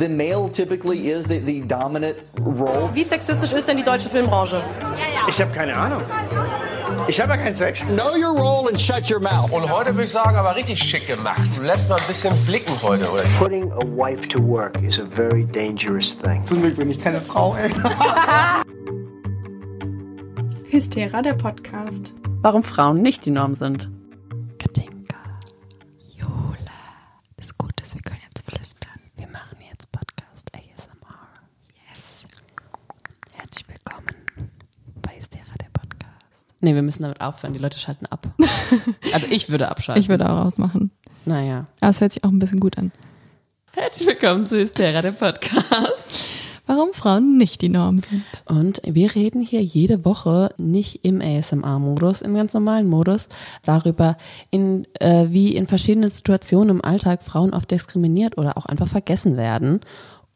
the male typically is the, the dominant role. Wie sexistisch ist denn die deutsche Filmbranche? Ich habe keine Ahnung. Ich habe ja keinen Sex. Know your role and shut your mouth. Und heute würde ich sagen, aber richtig schick gemacht. Du lässt mal ein bisschen blicken heute, oder? Putting a wife to work is a very dangerous thing. Zum Glück bin ich keine Frau, ey. Hystera, der Podcast. Warum Frauen nicht die Norm sind. Katinka, Jule. Das Gute ist, wir können jetzt flüstern. Wir machen jetzt Podcast ASMR. Yes. Herzlich willkommen bei Hystera, der Podcast. Nee, wir müssen damit aufhören. Die Leute schalten ab. Also ich würde abschalten. Ich würde auch ausmachen. Naja. Aber es hört sich auch ein bisschen gut an. Herzlich willkommen zu Hystera, der Podcast. Warum Frauen nicht die Norm sind. Und wir reden hier jede Woche nicht im ASMR-Modus, im ganz normalen Modus, darüber, in, äh, wie in verschiedenen Situationen im Alltag Frauen oft diskriminiert oder auch einfach vergessen werden.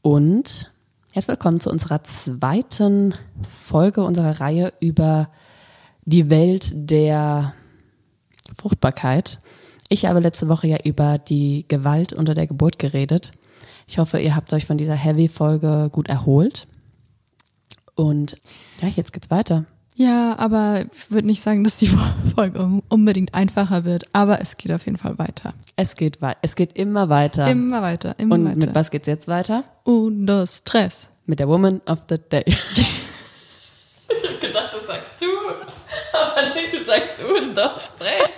Und herzlich willkommen zu unserer zweiten Folge unserer Reihe über die Welt der Fruchtbarkeit. Ich habe letzte Woche ja über die Gewalt unter der Geburt geredet. Ich hoffe, ihr habt euch von dieser Heavy-Folge gut erholt. Und ja, jetzt geht's weiter. Ja, aber ich würde nicht sagen, dass die Folge unbedingt einfacher wird, aber es geht auf jeden Fall weiter. Es geht weiter. Es geht immer weiter. Immer weiter, immer Und weiter. mit was geht's jetzt weiter? Und das Stress. Mit der Woman of the Day. ich hab gedacht, das sagst du. Aber nee, du sagst und das Stress.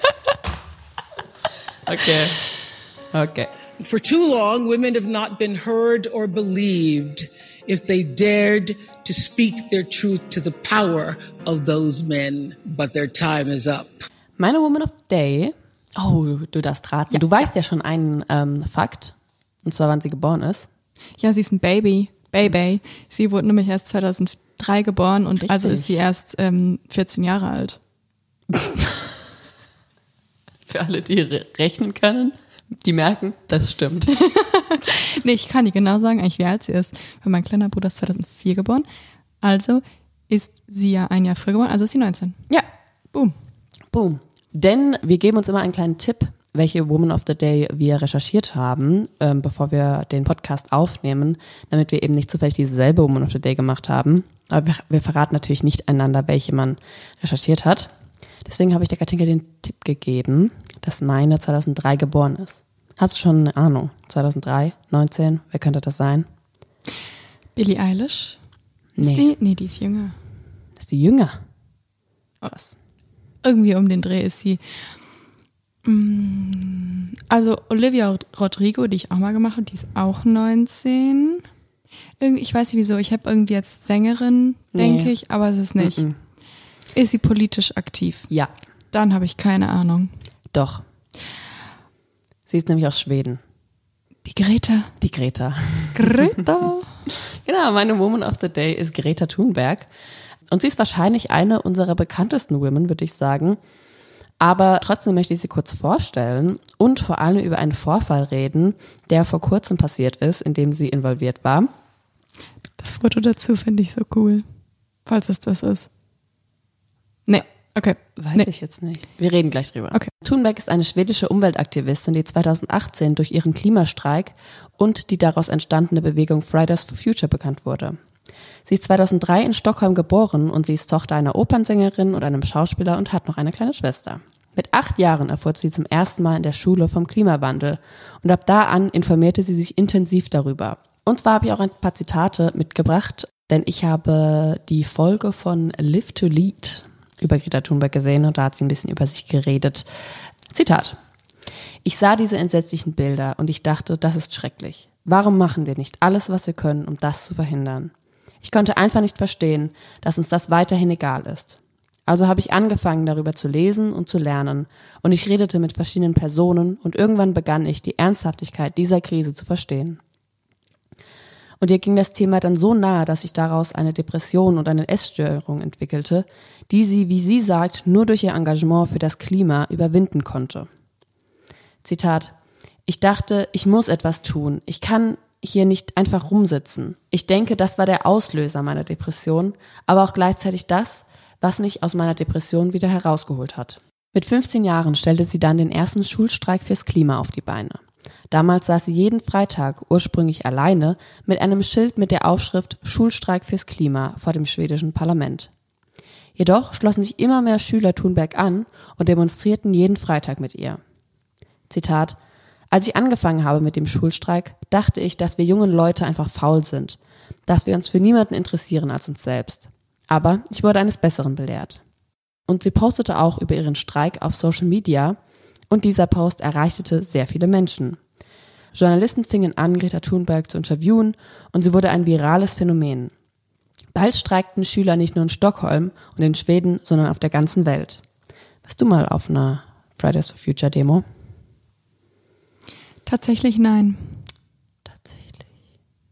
Okay. Okay. For too long, women have not been heard or believed if they dared to speak their truth to the power of those men. But their time is up. Meine Woman of the Day. Oh, du darfst raten. du weißt ja schon einen ähm, Fakt. Und zwar, wann sie geboren ist. Ja, sie ist ein Baby. Baby. Sie wurde nämlich erst 2003 geboren und Richtig. also ist sie erst ähm, 14 Jahre alt. Für alle, die re rechnen können, die merken, das stimmt. Nee, ich kann nicht genau sagen, eigentlich wie alt sie ist. Weil mein kleiner Bruder ist 2004 geboren. Also ist sie ja ein Jahr früher geboren, also ist sie 19. ja, Boom. Boom. Denn wir geben uns immer einen kleinen Tipp, welche Woman of the Day wir recherchiert haben, ähm, bevor wir den Podcast aufnehmen, damit wir eben nicht zufällig dieselbe Woman of the Day gemacht haben. Aber wir, wir verraten natürlich nicht einander, welche man recherchiert hat. Deswegen habe ich der Katinka den Tipp gegeben, dass meine 2003 geboren ist. Hast du schon eine Ahnung? 2003, 19, wer könnte das sein? Billie Eilish? Nee. Ist die? Nee, die ist jünger. Ist die jünger? Krass. Irgendwie um den Dreh ist sie. Mm, Also Olivia Rodrigo, die ich auch mal gemacht habe, die ist auch 19. Irgendwie, ich weiß nicht wieso, ich habe irgendwie jetzt Sängerin, denke Nee. ich, aber es ist nicht. Mm-mm. Ist sie politisch aktiv? Ja, Dann habe ich keine Ahnung. doch. Sie ist nämlich aus Schweden. Die Greta. Die Greta. Greta. Genau, meine Woman of the Day ist Greta Thunberg. Und sie ist wahrscheinlich eine unserer bekanntesten Women, würde ich sagen. Aber trotzdem möchte ich sie kurz vorstellen und vor allem über einen Vorfall reden, der vor kurzem passiert ist, in dem sie involviert war. Das Foto dazu finde ich so cool. Falls es das ist. Nee, okay. Weiß nee. ich jetzt nicht. Wir reden gleich drüber. Okay. Thunberg ist eine schwedische Umweltaktivistin, die 2018 durch ihren Klimastreik und die daraus entstandene Bewegung Fridays for Future bekannt wurde. Sie ist 2003 in Stockholm geboren und sie ist Tochter einer Opernsängerin und einem Schauspieler und hat noch eine kleine Schwester. Mit acht Jahren erfuhr sie zum ersten Mal in der Schule vom Klimawandel und ab da an informierte sie sich intensiv darüber. Und zwar habe ich auch ein paar Zitate mitgebracht, denn ich habe die Folge von Live to Lead über Greta Thunberg gesehen und da hat sie ein bisschen über sich geredet. Zitat. Ich sah diese entsetzlichen Bilder und ich dachte, das ist schrecklich. Warum machen wir nicht alles, was wir können, um das zu verhindern? Ich konnte einfach nicht verstehen, dass uns das weiterhin egal ist. Also habe ich angefangen, darüber zu lesen und zu lernen und ich redete mit verschiedenen Personen und irgendwann begann ich, die Ernsthaftigkeit dieser Krise zu verstehen. Und ihr ging das Thema dann so nahe, dass sich daraus eine Depression und eine Essstörung entwickelte, die sie, wie sie sagt, nur durch ihr Engagement für das Klima überwinden konnte. Zitat. Ich dachte, ich muss etwas tun. Ich kann hier nicht einfach rumsitzen. Ich denke, das war der Auslöser meiner Depression, aber auch gleichzeitig das, was mich aus meiner Depression wieder herausgeholt hat. Mit 15 Jahren stellte sie dann den ersten Schulstreik fürs Klima auf die Beine. Damals saß sie jeden Freitag, ursprünglich alleine, mit einem Schild mit der Aufschrift Schulstreik fürs Klima vor dem schwedischen Parlament. Jedoch schlossen sich immer mehr Schüler Thunberg an und demonstrierten jeden Freitag mit ihr. Zitat Als ich angefangen habe mit dem Schulstreik, dachte ich, dass wir jungen Leute einfach faul sind, dass wir uns für niemanden interessieren als uns selbst. Aber ich wurde eines Besseren belehrt. Und sie postete auch über ihren Streik auf Social Media und dieser Post erreichte sehr viele Menschen. Journalisten fingen an, Greta Thunberg zu interviewen und sie wurde ein virales Phänomen. Bald streikten Schüler nicht nur in Stockholm und in Schweden, sondern auf der ganzen Welt. Warst du mal auf einer Fridays for Future Demo? Tatsächlich nein. Tatsächlich.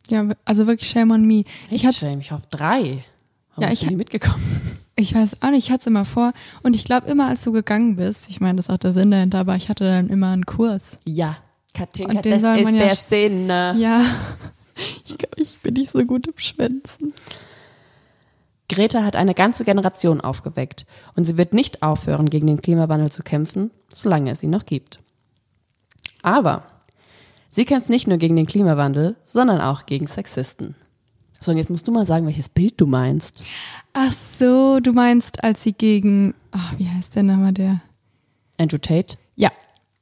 Ja, also wirklich shame on me. Ich, hatte shame, ich auf drei. Warum ja, bist ich du nie mitgekommen? Ich weiß auch nicht, ich hatte es immer vor. Und ich glaube, immer als du gegangen bist, ich meine, das ist auch der Sinn dahinter, aber ich hatte dann immer einen Kurs. Ja, Katinka, Und den das soll ist man ja der sch- Sinn. ne? Ja, ich glaube, ich bin nicht so gut im Schwänzen. Greta hat eine ganze Generation aufgeweckt und sie wird nicht aufhören, gegen den Klimawandel zu kämpfen, solange es ihn noch gibt. Aber sie kämpft nicht nur gegen den Klimawandel, sondern auch gegen Sexisten. So, und jetzt musst du mal sagen, welches Bild du meinst. Ach so, du meinst, als sie gegen, ach, wie heißt der nochmal der? Andrew Tate? Ja,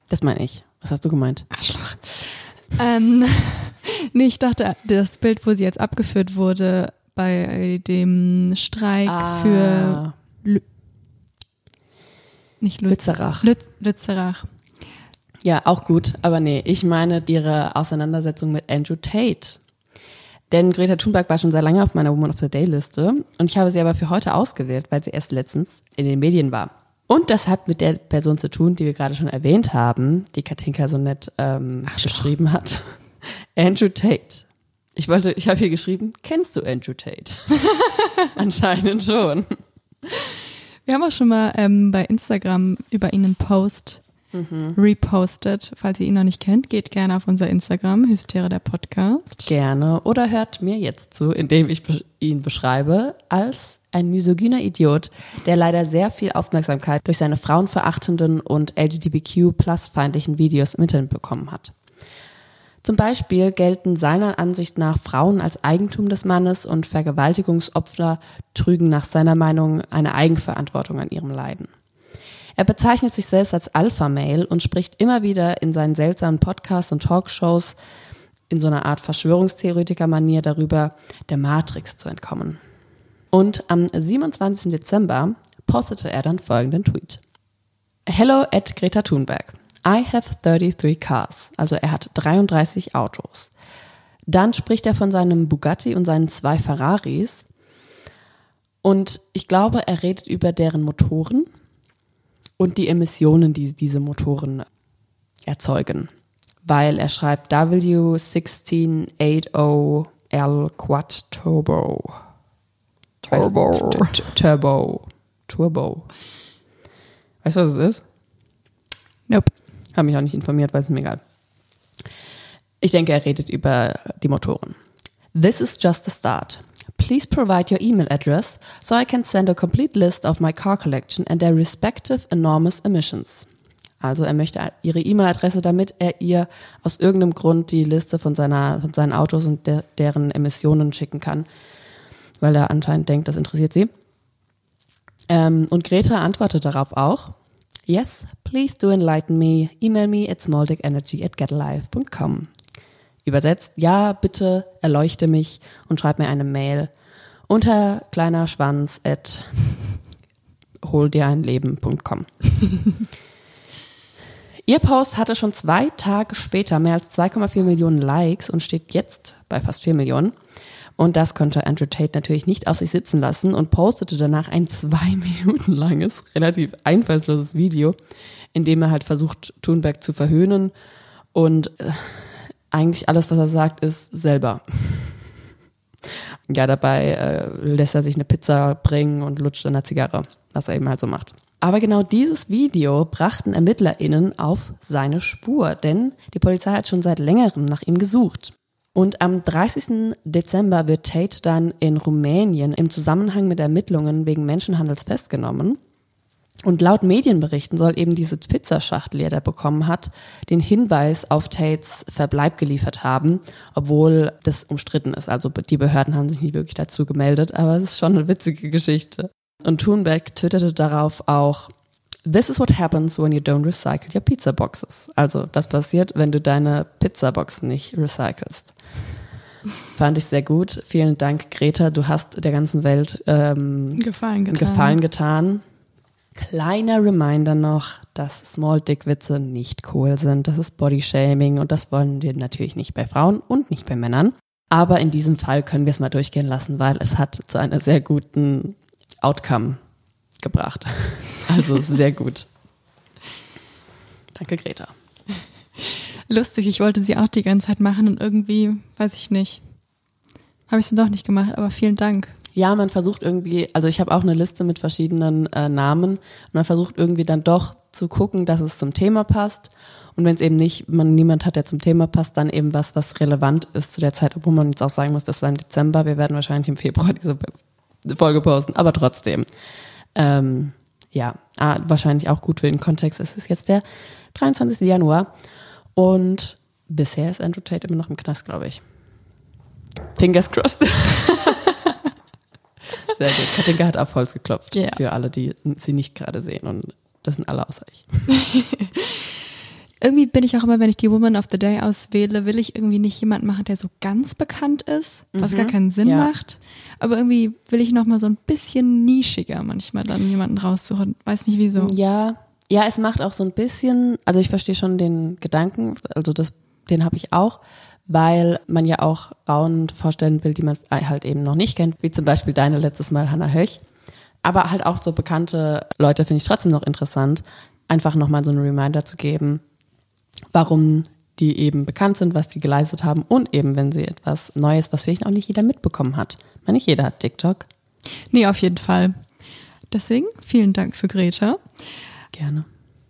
Das meine ich. Was hast du gemeint? Arschloch. Ähm, nee, ich dachte, das Bild, wo sie jetzt abgeführt wurde bei dem Streik für Lü nicht Lütz Lützerath. Lütz Lützerath. Ja, auch gut, aber nee, ich meine ihre Auseinandersetzung mit Andrew Tate. Denn Greta Thunberg war schon sehr lange auf meiner Woman of the Day Liste und ich habe sie aber für heute ausgewählt, weil sie erst letztens in den Medien war. Und das hat mit der Person zu tun, die wir gerade schon erwähnt haben, die Katinka so nett ähm, beschrieben hat. Andrew Tate. Ich wollte, ich habe hier geschrieben, kennst du Andrew Tate? Anscheinend schon. Wir haben auch schon mal ähm, bei Instagram über ihn einen Post repostet. Falls ihr ihn noch nicht kennt, geht gerne auf unser Instagram, Hysteria der Podcast. Gerne oder hört mir jetzt zu, indem ich ihn beschreibe als ein misogyner Idiot, der leider sehr viel Aufmerksamkeit durch seine frauenverachtenden und LGBTQ-plus-feindlichen Videos im Internet bekommen hat. Zum Beispiel gelten seiner Ansicht nach Frauen als Eigentum des Mannes und Vergewaltigungsopfer trügen nach seiner Meinung eine Eigenverantwortung an ihrem Leiden. Er bezeichnet sich selbst als Alpha-Male und spricht immer wieder in seinen seltsamen Podcasts und Talkshows in so einer Art Verschwörungstheoretiker-Manier darüber, der Matrix zu entkommen. Und am 27. Dezember postete er dann folgenden Tweet. Hello at Greta Thunberg. I have 33 cars. Also er hat 33 Autos. Dann spricht er von seinem Bugatti und seinen zwei Ferraris. Und ich glaube, er redet über deren Motoren und die Emissionen, die diese Motoren erzeugen. Weil er schreibt W1680L Quad Turbo. Turbo. Turbo. Turbo. Weißt du, was es ist? Nope. Habe mich auch nicht informiert, weil es mir egal. Ich denke, er redet über die Motoren. This is just a start. Please provide your email address so I can send a complete list of my car collection and their respective enormous emissions. Also er möchte ihre E-Mail-Adresse, damit er ihr aus irgendeinem Grund die Liste von, seiner, von seinen Autos und der, deren Emissionen schicken kann, weil er anscheinend denkt, das interessiert sie. Ähm, und Greta antwortet darauf auch, Yes, please do enlighten me. Email me at smalldickenergy at getalive.com. Übersetzt, ja, bitte erleuchte mich und schreib mir eine Mail unter kleiner Schwanz at holdireinleben.com. Ihr Post hatte schon zwei Tage später mehr als 2,4 Millionen Likes und steht jetzt bei fast 4 Millionen. Und das konnte Andrew Tate natürlich nicht auf sich sitzen lassen und postete danach ein zwei Minuten langes, relativ einfallsloses Video, in dem er halt versucht, Thunberg zu verhöhnen und äh, eigentlich alles, was er sagt, ist selber. Ja, dabei äh, lässt er sich eine Pizza bringen und lutscht an einer Zigarre, was er eben halt so macht. Aber genau dieses Video brachten ErmittlerInnen auf seine Spur, denn die Polizei hat schon seit längerem nach ihm gesucht. Und am 30. Dezember wird Tate dann in Rumänien im Zusammenhang mit Ermittlungen wegen Menschenhandels festgenommen. Und laut Medienberichten soll eben diese Pizzaschachtel, die er da bekommen hat, den Hinweis auf Tates Verbleib geliefert haben, obwohl das umstritten ist. Also die Behörden haben sich nicht wirklich dazu gemeldet, aber es ist schon eine witzige Geschichte. Und Thunberg twitterte darauf auch, This is what happens when you don't recycle your pizza boxes. Also das passiert, wenn du deine Pizzabox nicht recycelst. Fand ich sehr gut. Vielen Dank, Greta. Du hast der ganzen Welt ähm, Gefallen getan. Gefallen getan. Kleiner Reminder noch, dass Small Dick Witze nicht cool sind. Das ist Bodyshaming und das wollen wir natürlich nicht bei Frauen und nicht bei Männern. Aber in diesem Fall können wir es mal durchgehen lassen, weil es hat zu einer sehr guten Outcome gebracht. Also sehr gut. Danke, Greta. Lustig, ich wollte sie auch die ganze Zeit machen und irgendwie, weiß ich nicht, habe ich es doch nicht gemacht, aber vielen Dank. Ja, man versucht irgendwie, also ich habe auch eine Liste mit verschiedenen äh, Namen und man versucht irgendwie dann doch zu gucken, dass es zum Thema passt. Und wenn es eben nicht, man niemand hat, der zum Thema passt, dann eben was, was relevant ist zu der Zeit, obwohl man jetzt auch sagen muss, das war im Dezember, wir werden wahrscheinlich im Februar diese Folge posten, aber trotzdem. Ähm, ja, ah, wahrscheinlich auch gut für den Kontext. Es ist jetzt der 23. Januar und bisher ist Andrew Tate immer noch im Knast, glaube ich. Fingers crossed. Sehr gut. Katinka hat auf Holz geklopft. Ja. Für alle, die sie nicht gerade sehen. Und das sind alle außer ich. Irgendwie bin ich auch immer, wenn ich die Woman of the Day auswähle, will ich irgendwie nicht jemanden machen, der so ganz bekannt ist, was Mhm. gar keinen Sinn Ja. macht. Aber irgendwie will ich noch mal so ein bisschen nischiger manchmal dann jemanden raussuchen. Weiß nicht wieso. Ja, ja, es macht auch so ein bisschen, also ich verstehe schon den Gedanken, also das, den habe ich auch, weil man ja auch Frauen vorstellen will, die man halt eben noch nicht kennt, wie zum Beispiel deine letztes Mal Hannah Höch. Aber halt auch so bekannte Leute finde ich trotzdem noch interessant, einfach nochmal so einen Reminder zu geben, warum die eben bekannt sind, was die geleistet haben und eben, wenn sie etwas Neues, was vielleicht auch nicht jeder mitbekommen hat. Ich meine, nicht jeder hat TikTok. Nee, auf jeden Fall. Deswegen vielen Dank für Greta. Gerne.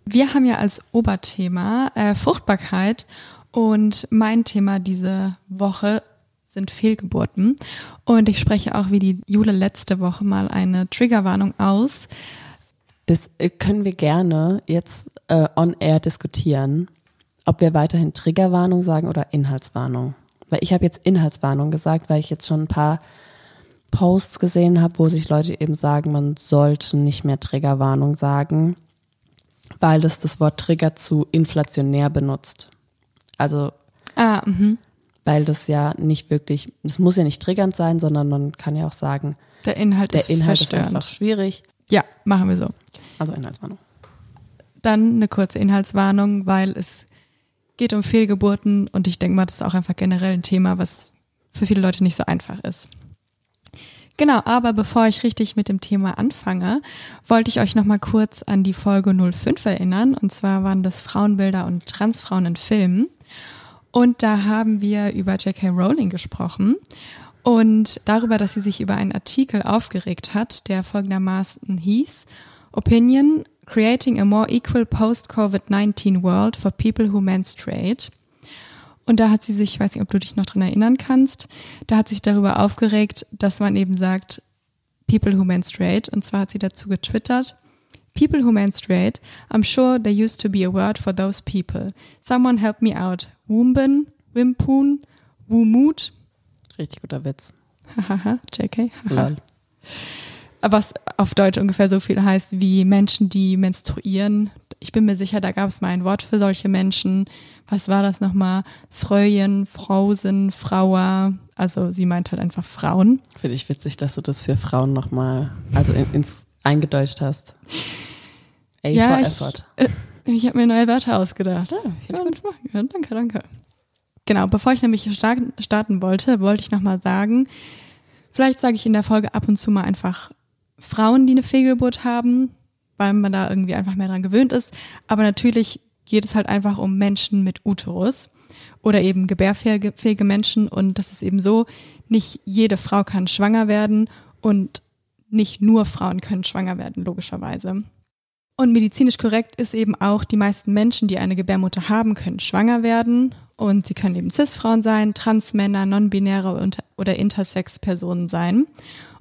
Wir haben ja als Oberthema äh, Fruchtbarkeit und mein Thema diese Woche sind Fehlgeburten. Und ich spreche auch wie die Jule letzte Woche mal eine Triggerwarnung aus. Das äh, können wir gerne jetzt äh, on air diskutieren, ob wir weiterhin Triggerwarnung sagen oder Inhaltswarnung. Weil ich habe jetzt Inhaltswarnung gesagt, weil ich jetzt schon ein paar Posts gesehen habe, wo sich Leute eben sagen, man sollte nicht mehr Triggerwarnung sagen, weil das das Wort Trigger zu inflationär benutzt. Also Ah, mhm. weil das ja nicht wirklich, es muss ja nicht triggernd sein, sondern man kann ja auch sagen, Der Inhalt der ist Inhalt ist einfach schwierig. Ja, machen wir so. Also Inhaltswarnung. Dann eine kurze Inhaltswarnung, weil es geht um Fehlgeburten und ich denke mal, das ist auch einfach generell ein Thema, was für viele Leute nicht so einfach ist. Genau, aber bevor ich richtig mit dem Thema anfange, wollte ich euch noch mal kurz an die Folge 05 erinnern. Und zwar waren das Frauenbilder und Transfrauen in Filmen. Und da haben wir über J.K. Rowling gesprochen und darüber, dass sie sich über einen Artikel aufgeregt hat, der folgendermaßen hieß Opinion Creating a more equal post-COVID-19 world for people who menstruate. Und da hat sie sich, ich weiß nicht, ob du dich noch dran erinnern kannst, da hat sie sich darüber aufgeregt, dass man eben sagt, people who menstruate. Und zwar hat sie dazu getwittert, People who menstruate, I'm sure there used to be a word for those people. Someone help me out. Wumben, Wimpun, Wumut. Richtig guter Witz. Hahaha, JK. Lol. Was auf Deutsch ungefähr so viel heißt wie Menschen, die menstruieren. Ich bin mir sicher, da gab es mal ein Wort für solche Menschen. Was war das nochmal? Fröjen, Frausen, Frauer. Also sie meint halt einfach Frauen. Finde ich witzig, dass du das für Frauen nochmal, also in, ins eingedeutscht hast. A ja, ich, äh, ich habe mir neue Wörter ausgedacht. Ja, ich finde kann das machen. Ja, danke, danke. Genau, bevor ich nämlich starten, wollte, wollte ich nochmal sagen, vielleicht sage ich in der Folge ab und zu mal einfach Frauen, die eine Fehlgeburt haben, weil man da irgendwie einfach mehr dran gewöhnt ist. Aber natürlich geht es halt einfach um Menschen mit Uterus oder eben gebärfähige fähige Menschen. Und das ist eben so, nicht jede Frau kann schwanger werden und nicht nur Frauen können schwanger werden, logischerweise. Und medizinisch korrekt ist eben auch, die meisten Menschen, die eine Gebärmutter haben, können schwanger werden. Und sie können eben Cis-Frauen sein, Transmänner, non-binäre oder Intersex-Personen sein.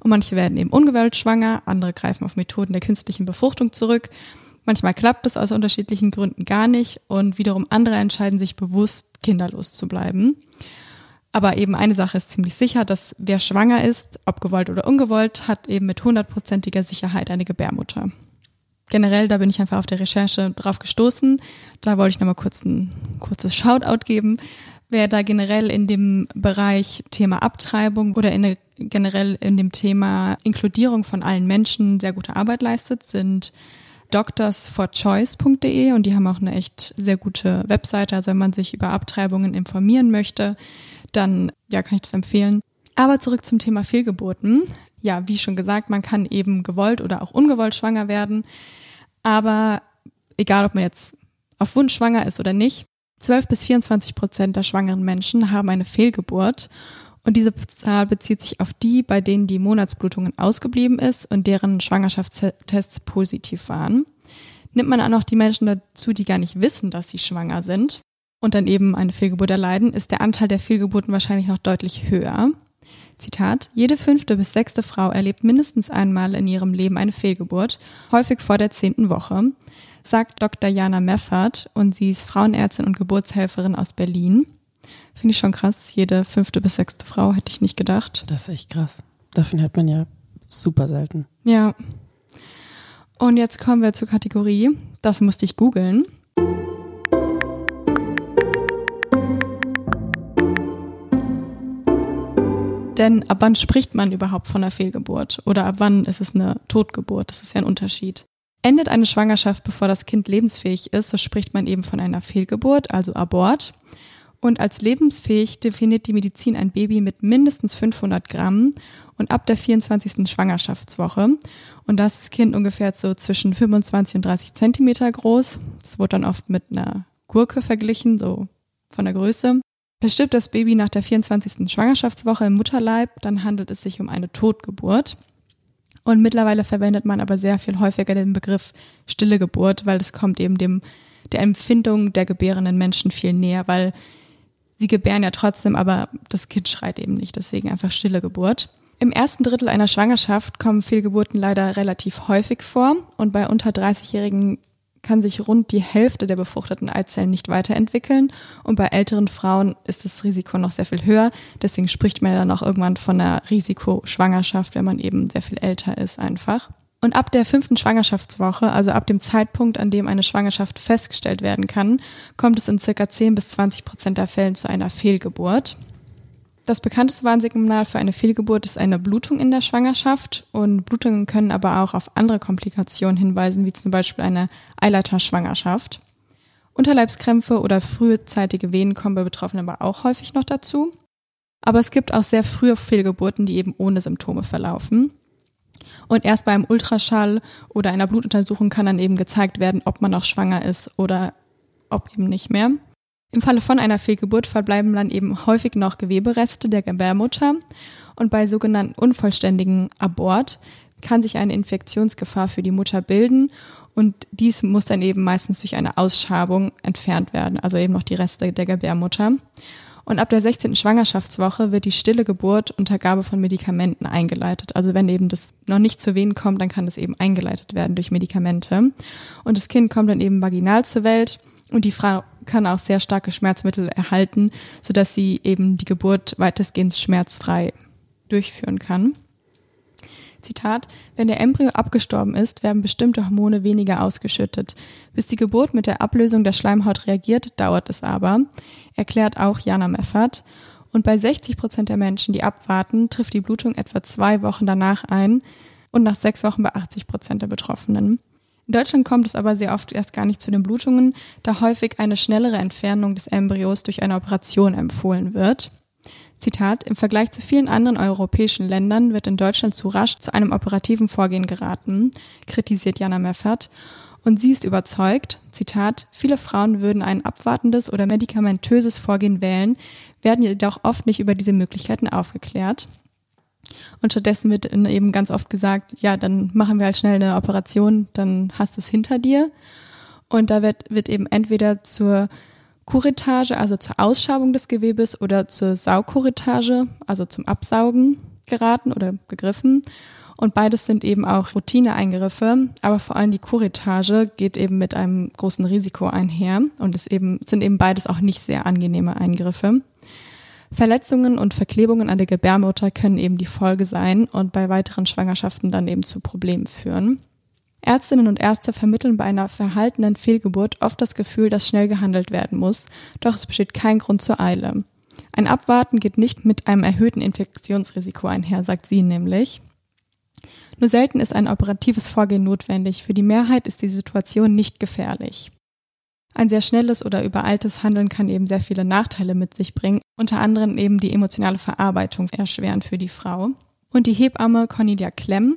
Und manche werden eben ungewollt schwanger, andere greifen auf Methoden der künstlichen Befruchtung zurück. Manchmal klappt es aus unterschiedlichen Gründen gar nicht und wiederum andere entscheiden sich bewusst, kinderlos zu bleiben. Aber eben eine Sache ist ziemlich sicher, dass wer schwanger ist, ob gewollt oder ungewollt, hat eben mit hundertprozentiger Sicherheit eine Gebärmutter. Generell, da bin ich einfach auf der Recherche drauf gestoßen. Da wollte ich nochmal kurz ein kurzes Shoutout geben. Wer da generell in dem Bereich Thema Abtreibung oder in, generell in dem Thema Inkludierung von allen Menschen sehr gute Arbeit leistet, sind doctorsforchoice.de und die haben auch eine echt sehr gute Webseite. Also wenn man sich über Abtreibungen informieren möchte, dann ja, kann ich das empfehlen. Aber zurück zum Thema Fehlgeburten. Ja, wie schon gesagt, man kann eben gewollt oder auch ungewollt schwanger werden. Aber egal, ob man jetzt auf Wunsch schwanger ist oder nicht, 12 bis 24 Prozent der schwangeren Menschen haben eine Fehlgeburt. Und diese Zahl bezieht sich auf die, bei denen die Monatsblutungen ausgeblieben ist und deren Schwangerschaftstests positiv waren. Nimmt man auch noch die Menschen dazu, die gar nicht wissen, dass sie schwanger sind und dann eben eine Fehlgeburt erleiden, ist der Anteil der Fehlgeburten wahrscheinlich noch deutlich höher. Zitat, jede fünfte bis sechste Frau erlebt mindestens einmal in ihrem Leben eine Fehlgeburt, häufig vor der zehnten Woche, sagt Dr. Jana Meffert und sie ist Frauenärztin und Geburtshelferin aus Berlin. Finde ich schon krass. Jede fünfte bis sechste Frau hätte ich nicht gedacht. Das ist echt krass. Davon hört man ja super selten. Ja. Und jetzt kommen wir zur Kategorie. Das musste ich googeln. Denn ab wann spricht man überhaupt von einer Fehlgeburt? Oder ab wann ist es eine Totgeburt? Das ist ja ein Unterschied. Endet eine Schwangerschaft, bevor das Kind lebensfähig ist, so spricht man eben von einer Fehlgeburt, also Abort. Und als lebensfähig definiert die Medizin ein Baby mit mindestens 500 Gramm und ab der 24. Schwangerschaftswoche. Und das ist Kind ungefähr so zwischen 25 und 30 Zentimeter groß. Das wird dann oft mit einer Gurke verglichen, so von der Größe. Verstirbt das Baby nach der 24. Schwangerschaftswoche im Mutterleib, dann handelt es sich um eine Totgeburt. Und mittlerweile verwendet man aber sehr viel häufiger den Begriff stille Geburt, weil es kommt eben dem, der Empfindung der gebärenden Menschen viel näher, weil sie gebären ja trotzdem, aber das Kind schreit eben nicht, deswegen einfach stille Geburt. Im ersten Drittel einer Schwangerschaft kommen Fehlgeburten leider relativ häufig vor und bei unter 30-jährigen kann sich rund die Hälfte der befruchteten Eizellen nicht weiterentwickeln. Und bei älteren Frauen ist das Risiko noch sehr viel höher. Deswegen spricht man dann auch irgendwann von einer Risikoschwangerschaft, wenn man eben sehr viel älter ist einfach. Und ab der fünften Schwangerschaftswoche, also ab dem Zeitpunkt, an dem eine Schwangerschaft festgestellt werden kann, kommt es in circa 10 bis 20 Prozent der Fällen zu einer Fehlgeburt. Das bekannteste Warnsignal für eine Fehlgeburt ist eine Blutung in der Schwangerschaft und Blutungen können aber auch auf andere Komplikationen hinweisen, wie zum Beispiel eine Eileiterschwangerschaft. Unterleibskrämpfe oder frühzeitige Wehen kommen bei Betroffenen aber auch häufig noch dazu. Aber es gibt auch sehr frühe Fehlgeburten, die eben ohne Symptome verlaufen. Und erst beim Ultraschall oder einer Blutuntersuchung kann dann eben gezeigt werden, ob man noch schwanger ist oder ob eben nicht mehr. Im Falle von einer Fehlgeburt verbleiben dann eben häufig noch Gewebereste der Gebärmutter und bei sogenannten unvollständigen Abort kann sich eine Infektionsgefahr für die Mutter bilden und dies muss dann eben meistens durch eine Ausschabung entfernt werden, also eben noch die Reste der Gebärmutter. Und ab der 16. Schwangerschaftswoche wird die stille Geburt unter Gabe von Medikamenten eingeleitet. Also wenn eben das noch nicht zu Wehen kommt, dann kann das eben eingeleitet werden durch Medikamente. Und das Kind kommt dann eben vaginal zur Welt und die Frau kann auch sehr starke Schmerzmittel erhalten, sodass sie eben die Geburt weitestgehend schmerzfrei durchführen kann. Zitat, wenn der Embryo abgestorben ist, werden bestimmte Hormone weniger ausgeschüttet. Bis die Geburt mit der Ablösung der Schleimhaut reagiert, dauert es aber, erklärt auch Jana Meffert. Und bei 60 Prozent der Menschen, die abwarten, trifft die Blutung etwa zwei Wochen danach ein und nach sechs Wochen bei 80 Prozent der Betroffenen. In Deutschland kommt es aber sehr oft erst gar nicht zu den Blutungen, da häufig eine schnellere Entfernung des Embryos durch eine Operation empfohlen wird. Zitat, im Vergleich zu vielen anderen europäischen Ländern wird in Deutschland zu rasch zu einem operativen Vorgehen geraten, kritisiert Jana Meffert. Und sie ist überzeugt, Zitat, viele Frauen würden ein abwartendes oder medikamentöses Vorgehen wählen, werden jedoch oft nicht über diese Möglichkeiten aufgeklärt. Und stattdessen wird eben ganz oft gesagt, ja, dann machen wir halt schnell eine Operation, dann hast du es hinter dir. Und da wird, wird eben entweder zur Kuretage, also zur Ausschabung des Gewebes oder zur Saugkuretage, also zum Absaugen geraten oder gegriffen. Und beides sind eben auch Routineeingriffe, aber vor allem die Kuretage geht eben mit einem großen Risiko einher und es eben, sind eben beides auch nicht sehr angenehme Eingriffe. Verletzungen und Verklebungen an der Gebärmutter können eben die Folge sein und bei weiteren Schwangerschaften dann eben zu Problemen führen. Ärztinnen und Ärzte vermitteln bei einer verhaltenen Fehlgeburt oft das Gefühl, dass schnell gehandelt werden muss, doch es besteht kein Grund zur Eile. Ein Abwarten geht nicht mit einem erhöhten Infektionsrisiko einher, sagt sie nämlich. Nur selten ist ein operatives Vorgehen notwendig. Für die Mehrheit ist die Situation nicht gefährlich. Ein sehr schnelles oder übereiltes Handeln kann eben sehr viele Nachteile mit sich bringen, unter anderem eben die emotionale Verarbeitung erschweren für die Frau. Und die Hebamme Cornelia Klemm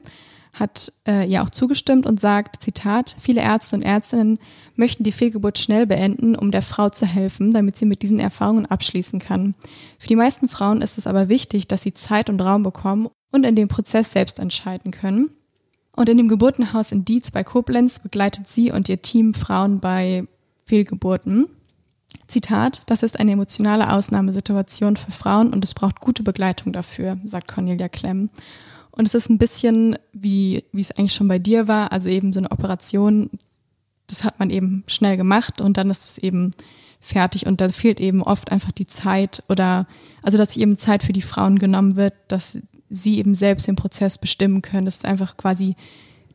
hat äh, ja auch zugestimmt und sagt, Zitat, viele Ärzte und Ärztinnen möchten die Fehlgeburt schnell beenden, um der Frau zu helfen, damit sie mit diesen Erfahrungen abschließen kann. Für die meisten Frauen ist es aber wichtig, dass sie Zeit und Raum bekommen und in dem Prozess selbst entscheiden können. Und in dem Geburtenhaus in Dietz bei Koblenz begleitet sie und ihr Team Frauen bei Fehlgeburten. Zitat, das ist eine emotionale Ausnahmesituation für Frauen und es braucht gute Begleitung dafür, sagt Cornelia Klemm. Und es ist ein bisschen wie, wie es eigentlich schon bei dir war, also eben so eine Operation, das hat man eben schnell gemacht und dann ist es eben fertig und da fehlt eben oft einfach die Zeit oder, also dass eben Zeit für die Frauen genommen wird, dass sie eben selbst den Prozess bestimmen können. Das ist einfach quasi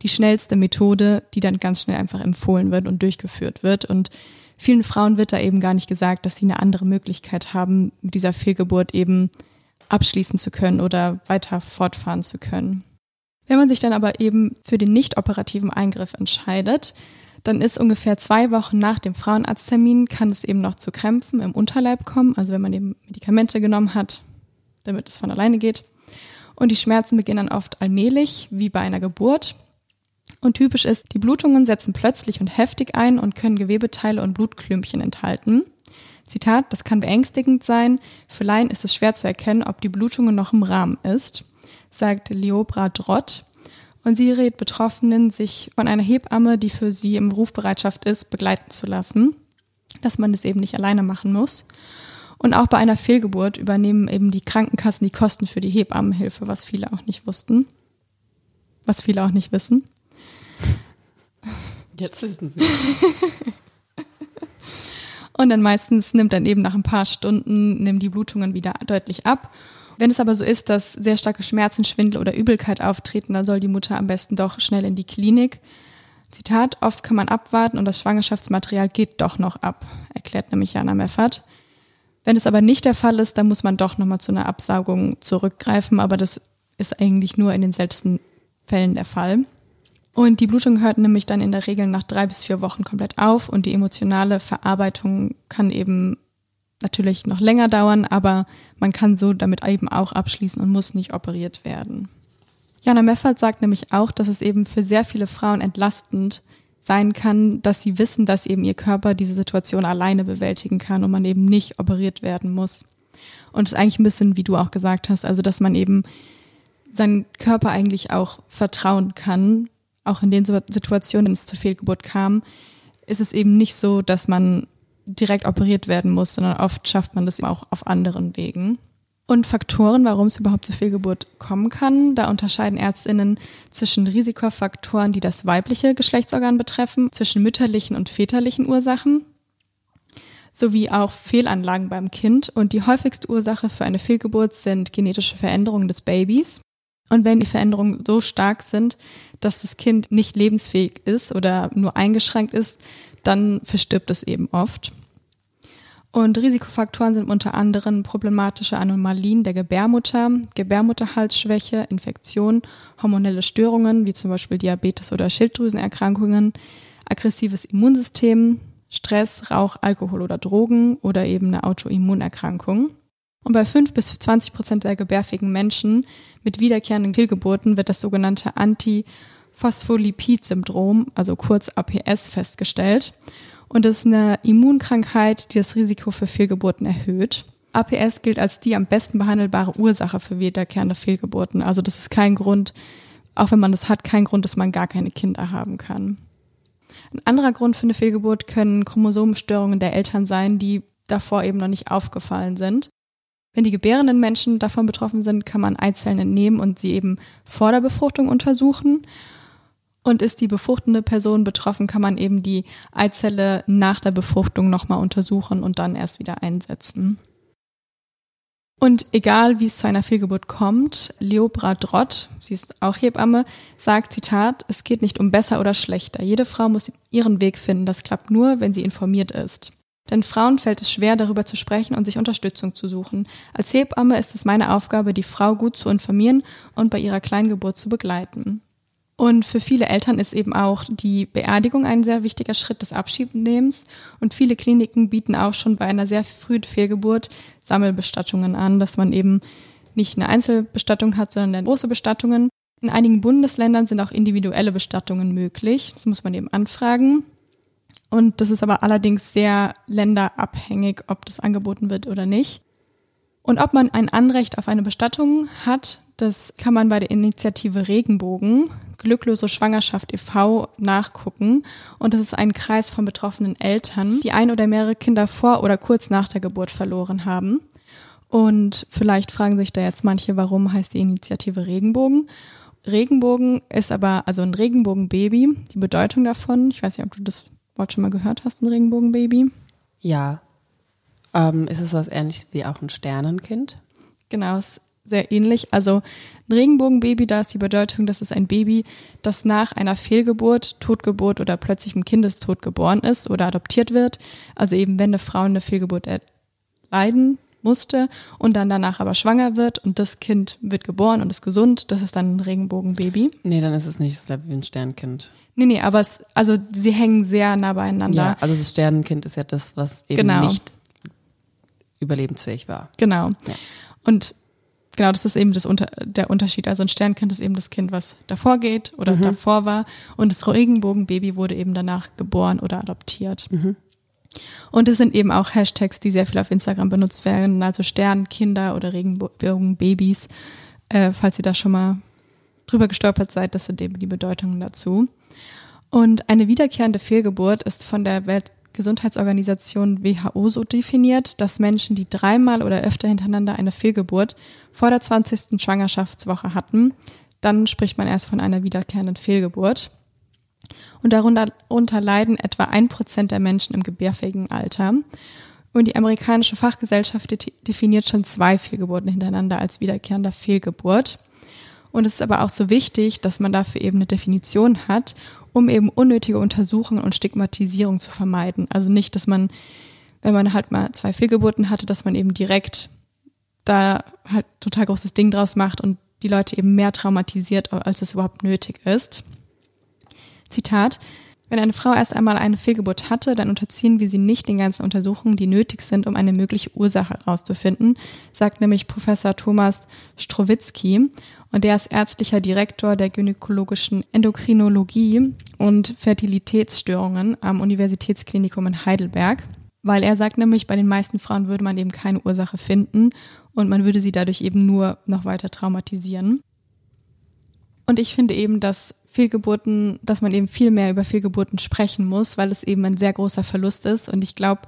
die schnellste Methode, die dann ganz schnell einfach empfohlen wird und durchgeführt wird. Und vielen Frauen wird da eben gar nicht gesagt, dass sie eine andere Möglichkeit haben, mit dieser Fehlgeburt eben abschließen zu können oder weiter fortfahren zu können. Wenn man sich dann aber eben für den nicht operativen Eingriff entscheidet, dann ist ungefähr zwei Wochen nach dem Frauenarzttermin kann es eben noch zu Krämpfen im Unterleib kommen, also wenn man eben Medikamente genommen hat, damit es von alleine geht. Und die Schmerzen beginnen dann oft allmählich, wie bei einer Geburt. Und typisch ist, die Blutungen setzen plötzlich und heftig ein und können Gewebeteile und Blutklümpchen enthalten. Zitat, das kann beängstigend sein. Für Laien ist es schwer zu erkennen, ob die Blutungen noch im Rahmen ist, sagt Leobra Drott. Und sie rät Betroffenen, sich von einer Hebamme, die für sie im Rufbereitschaft ist, begleiten zu lassen, dass man das eben nicht alleine machen muss. Und auch bei einer Fehlgeburt übernehmen eben die Krankenkassen die Kosten für die Hebammenhilfe, was viele auch nicht wussten. Was viele auch nicht wissen. Jetzt wissen sie. Und dann meistens nimmt dann eben nach ein paar Stunden, nehmen die Blutungen wieder deutlich ab. Wenn es aber so ist, dass sehr starke Schmerzen, Schwindel oder Übelkeit auftreten, dann soll die Mutter am besten doch schnell in die Klinik. Zitat, oft kann man abwarten und das Schwangerschaftsmaterial geht doch noch ab, erklärt nämlich Jana Meffert. Wenn es aber nicht der Fall ist, dann muss man doch nochmal zu einer Absaugung zurückgreifen, aber das ist eigentlich nur in den seltensten Fällen der Fall. Und die Blutung hört nämlich dann in der Regel nach drei bis vier Wochen komplett auf und die emotionale Verarbeitung kann eben natürlich noch länger dauern, aber man kann so damit eben auch abschließen und muss nicht operiert werden. Jana Meffert sagt nämlich auch, dass es eben für sehr viele Frauen entlastend sein kann, dass sie wissen, dass eben ihr Körper diese Situation alleine bewältigen kann und man eben nicht operiert werden muss. Und es ist eigentlich ein bisschen, wie du auch gesagt hast, also dass man eben seinen Körper eigentlich auch vertrauen kann, auch in den Situationen, wenn es zur Fehlgeburt kam, ist es eben nicht so, dass man direkt operiert werden muss, sondern oft schafft man das auch auf anderen Wegen. Und Faktoren, warum es überhaupt zur Fehlgeburt kommen kann, da unterscheiden Ärztinnen zwischen Risikofaktoren, die das weibliche Geschlechtsorgan betreffen, zwischen mütterlichen und väterlichen Ursachen, sowie auch Fehlanlagen beim Kind. Und die häufigste Ursache für eine Fehlgeburt sind genetische Veränderungen des Babys. Und wenn die Veränderungen so stark sind, dass das Kind nicht lebensfähig ist oder nur eingeschränkt ist, dann verstirbt es eben oft. Und Risikofaktoren sind unter anderem problematische Anomalien der Gebärmutter, Gebärmutterhalsschwäche, Infektion, hormonelle Störungen wie zum Beispiel Diabetes oder Schilddrüsenerkrankungen, aggressives Immunsystem, Stress, Rauch, Alkohol oder Drogen oder eben eine Autoimmunerkrankung. Und bei 5 bis 20 Prozent der gebärfähigen Menschen mit wiederkehrenden Fehlgeburten wird das sogenannte Antiphospholipid-Syndrom, also kurz APS, festgestellt. Und das ist eine Immunkrankheit, die das Risiko für Fehlgeburten erhöht. APS gilt als die am besten behandelbare Ursache für wiederkehrende Fehlgeburten. Also das ist kein Grund, auch wenn man das hat, kein Grund, dass man gar keine Kinder haben kann. Ein anderer Grund für eine Fehlgeburt können Chromosomenstörungen der Eltern sein, die davor eben noch nicht aufgefallen sind. Wenn die gebärenden Menschen davon betroffen sind, kann man Eizellen entnehmen und sie eben vor der Befruchtung untersuchen. Und ist die befruchtende Person betroffen, kann man eben die Eizelle nach der Befruchtung nochmal untersuchen und dann erst wieder einsetzen. Und egal, wie es zu einer Fehlgeburt kommt, Leobra Drott, sie ist auch Hebamme, sagt, Zitat, es geht nicht um besser oder schlechter. Jede Frau muss ihren Weg finden. Das klappt nur, wenn sie informiert ist. Denn Frauen fällt es schwer, darüber zu sprechen und sich Unterstützung zu suchen. Als Hebamme ist es meine Aufgabe, die Frau gut zu informieren und bei ihrer Kleingeburt zu begleiten. Und für viele Eltern ist eben auch die Beerdigung ein sehr wichtiger Schritt des Abschiednehmens. Und viele Kliniken bieten auch schon bei einer sehr frühen Fehlgeburt Sammelbestattungen an, dass man eben nicht eine Einzelbestattung hat, sondern große Bestattungen. In einigen Bundesländern sind auch individuelle Bestattungen möglich. Das muss man eben anfragen. Und das ist aber allerdings sehr länderabhängig, ob das angeboten wird oder nicht. Und ob man ein Anrecht auf eine Bestattung hat, das kann man bei der Initiative Regenbogen, Glücklose Schwangerschaft e.V. nachgucken. Und das ist ein Kreis von betroffenen Eltern, die ein oder mehrere Kinder vor oder kurz nach der Geburt verloren haben. Und vielleicht fragen sich da jetzt manche, warum heißt die Initiative Regenbogen? Regenbogen ist aber, also ein Regenbogenbaby, die Bedeutung davon, ich weiß nicht, ob du das Wort schon mal gehört hast, ein Regenbogenbaby. Ja. Ähm, ist es was ähnliches wie auch ein Sternenkind? Genau, es sehr ähnlich. Also ein Regenbogenbaby, da ist die Bedeutung, dass es ein Baby, das nach einer Fehlgeburt, Totgeburt oder plötzlichem Kindestod geboren ist oder adoptiert wird. Also eben, wenn eine Frau eine Fehlgeburt erleiden musste und dann danach aber schwanger wird und das Kind wird geboren und ist gesund, das ist dann ein Regenbogenbaby. Nee, dann ist es nicht so wie ein Sternkind. Nee, nee, aber es, also sie hängen sehr nah beieinander. Ja, also das Sternenkind ist ja das, was eben Genau. nicht überlebensfähig war. Genau. Ja. Und genau, das ist eben das Unter der Unterschied. Also ein Sternkind ist eben das Kind, was davor geht oder Mhm. davor war. Und das Regenbogenbaby wurde eben danach geboren oder adoptiert. Mhm. Und es sind eben auch Hashtags, die sehr viel auf Instagram benutzt werden, also Sternkinder oder Regenbogenbabys. Äh, falls ihr da schon mal drüber gestolpert seid, das sind eben die Bedeutungen dazu. Und eine wiederkehrende Fehlgeburt ist von der Weltgesundheitsorganisation WHO so definiert, dass Menschen, die dreimal oder öfter hintereinander eine Fehlgeburt vor der 20. Schwangerschaftswoche hatten, dann spricht man erst von einer wiederkehrenden Fehlgeburt. Und darunter, leiden etwa ein Prozent der Menschen im gebärfähigen Alter. Und die amerikanische Fachgesellschaft de definiert schon zwei Fehlgeburten hintereinander als wiederkehrender Fehlgeburt. Und es ist aber auch so wichtig, dass man dafür eben eine Definition hat, um eben unnötige Untersuchungen und Stigmatisierung zu vermeiden. Also nicht, dass man, wenn man halt mal zwei Fehlgeburten hatte, dass man eben direkt da halt total großes Ding draus macht und die Leute eben mehr traumatisiert, als es überhaupt nötig ist. Zitat. Wenn eine Frau erst einmal eine Fehlgeburt hatte, dann unterziehen wir sie nicht den ganzen Untersuchungen, die nötig sind, um eine mögliche Ursache herauszufinden, sagt nämlich Professor Thomas Strowitzki. Und der ist ärztlicher Direktor der gynäkologischen Endokrinologie und Fertilitätsstörungen am Universitätsklinikum in Heidelberg. Weil er sagt nämlich, bei den meisten Frauen würde man eben keine Ursache finden und man würde sie dadurch eben nur noch weiter traumatisieren. Und ich finde eben, dass Fehlgeburten, dass man eben viel mehr über Fehlgeburten sprechen muss, weil es eben ein sehr großer Verlust ist. Und ich glaube,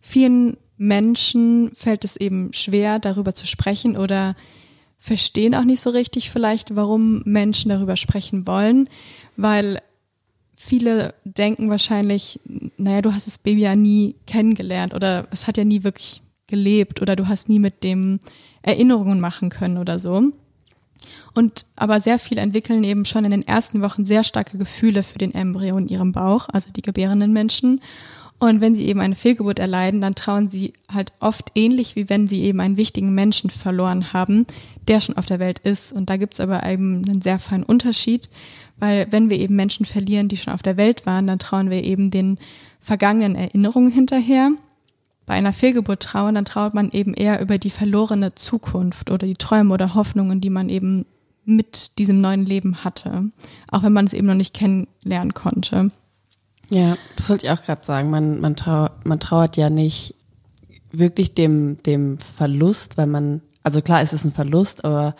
vielen Menschen fällt es eben schwer, darüber zu sprechen oder verstehen auch nicht so richtig vielleicht, warum Menschen darüber sprechen wollen, weil viele denken wahrscheinlich, naja, du hast das Baby ja nie kennengelernt oder es hat ja nie wirklich gelebt oder du hast nie mit dem Erinnerungen machen können oder so. Und aber sehr viele entwickeln eben schon in den ersten Wochen sehr starke Gefühle für den Embryo in ihrem Bauch, also die gebärenden Menschen. Und wenn sie eben eine Fehlgeburt erleiden, dann trauen sie halt oft ähnlich, wie wenn sie eben einen wichtigen Menschen verloren haben, der schon auf der Welt ist. Und da gibt's aber eben einen sehr feinen Unterschied, weil wenn wir eben Menschen verlieren, die schon auf der Welt waren, dann trauen wir eben den vergangenen Erinnerungen hinterher. Bei einer Fehlgeburt trauern, dann trauert man eben eher über die verlorene Zukunft oder die Träume oder Hoffnungen, die man eben mit diesem neuen Leben hatte, auch wenn man es eben noch nicht kennenlernen konnte. Ja, das wollte ich auch gerade sagen. Man, man, trau man trauert ja nicht wirklich dem, dem Verlust, weil man, also klar, es ist ein Verlust, aber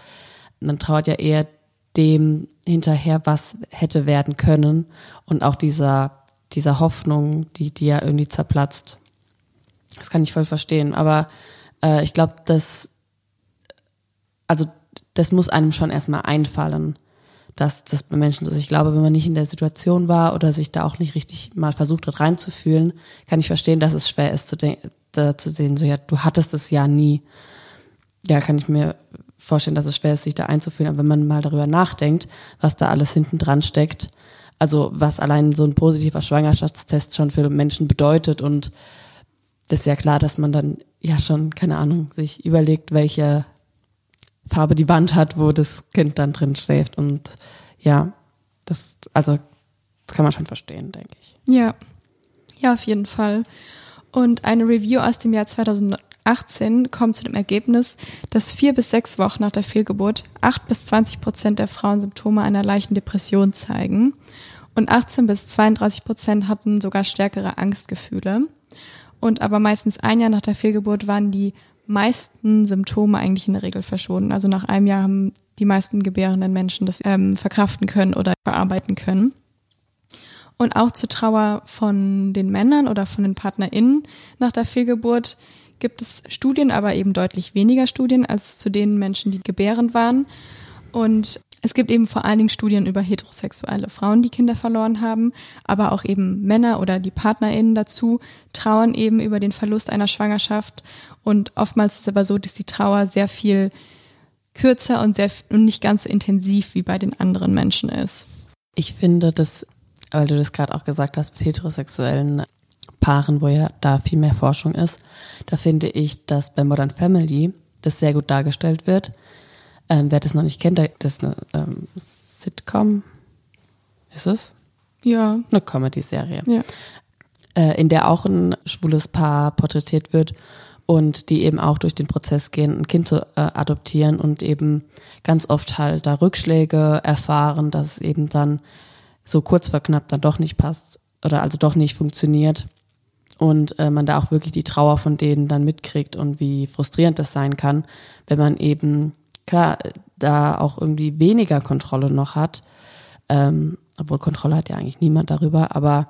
man trauert ja eher dem hinterher, was hätte werden können und auch dieser, dieser Hoffnung, die, die ja irgendwie zerplatzt. Das kann ich voll verstehen, aber äh, ich glaube, dass, also das muss einem schon erstmal einfallen, dass das bei Menschen so ist. Ich glaube, wenn man nicht in der Situation war oder sich da auch nicht richtig mal versucht hat reinzufühlen, kann ich verstehen, dass es schwer ist zu, zu sehen, so ja, du hattest es ja nie. Ja, kann ich mir vorstellen, dass es schwer ist, sich da einzufühlen. Aber wenn man mal darüber nachdenkt, was da alles hinten dran steckt, also was allein so ein positiver Schwangerschaftstest schon für Menschen bedeutet und das ist ja klar, dass man dann ja schon, keine Ahnung, sich überlegt, welche Farbe die Wand hat, wo das Kind dann drin schläft. Und ja, das, also, das kann man schon verstehen, denke ich. Ja. Ja, auf jeden Fall. Und eine Review aus dem Jahr 2018 kommt zu dem Ergebnis, dass vier bis sechs Wochen nach der Fehlgeburt acht bis 20 Prozent der Frauen Symptome einer leichten Depression zeigen. Und 18 bis 32 Prozent hatten sogar stärkere Angstgefühle. Und aber meistens ein Jahr nach der Fehlgeburt waren die meisten Symptome eigentlich in der Regel verschwunden. Also nach einem Jahr haben die meisten gebärenden Menschen das ähm, verkraften können oder verarbeiten können. Und auch zur Trauer von den Männern oder von den PartnerInnen nach der Fehlgeburt gibt es Studien, aber eben deutlich weniger Studien als zu den Menschen, die gebärend waren. Und es gibt eben vor allen Dingen Studien über heterosexuelle Frauen, die Kinder verloren haben, aber auch eben Männer oder die PartnerInnen dazu trauern eben über den Verlust einer Schwangerschaft. Und oftmals ist es aber so, dass die Trauer sehr viel kürzer und sehr und nicht ganz so intensiv wie bei den anderen Menschen ist. Ich finde, dass, weil du das gerade auch gesagt hast, mit heterosexuellen Paaren, wo ja da viel mehr Forschung ist, da finde ich, dass bei Modern Family das sehr gut dargestellt wird ähm, wer das noch nicht kennt, das ist eine ähm, Sitcom. Ist es? Ja. Eine Comedy-Serie. Ja. Äh, in der auch ein schwules Paar porträtiert wird und die eben auch durch den Prozess gehen, ein Kind zu äh, adoptieren und eben ganz oft halt da Rückschläge erfahren, dass es eben dann so kurz vor knapp dann doch nicht passt oder also doch nicht funktioniert und äh, man da auch wirklich die Trauer von denen dann mitkriegt und wie frustrierend das sein kann, wenn man eben klar da auch irgendwie weniger Kontrolle noch hat, ähm, obwohl Kontrolle hat ja eigentlich niemand darüber, aber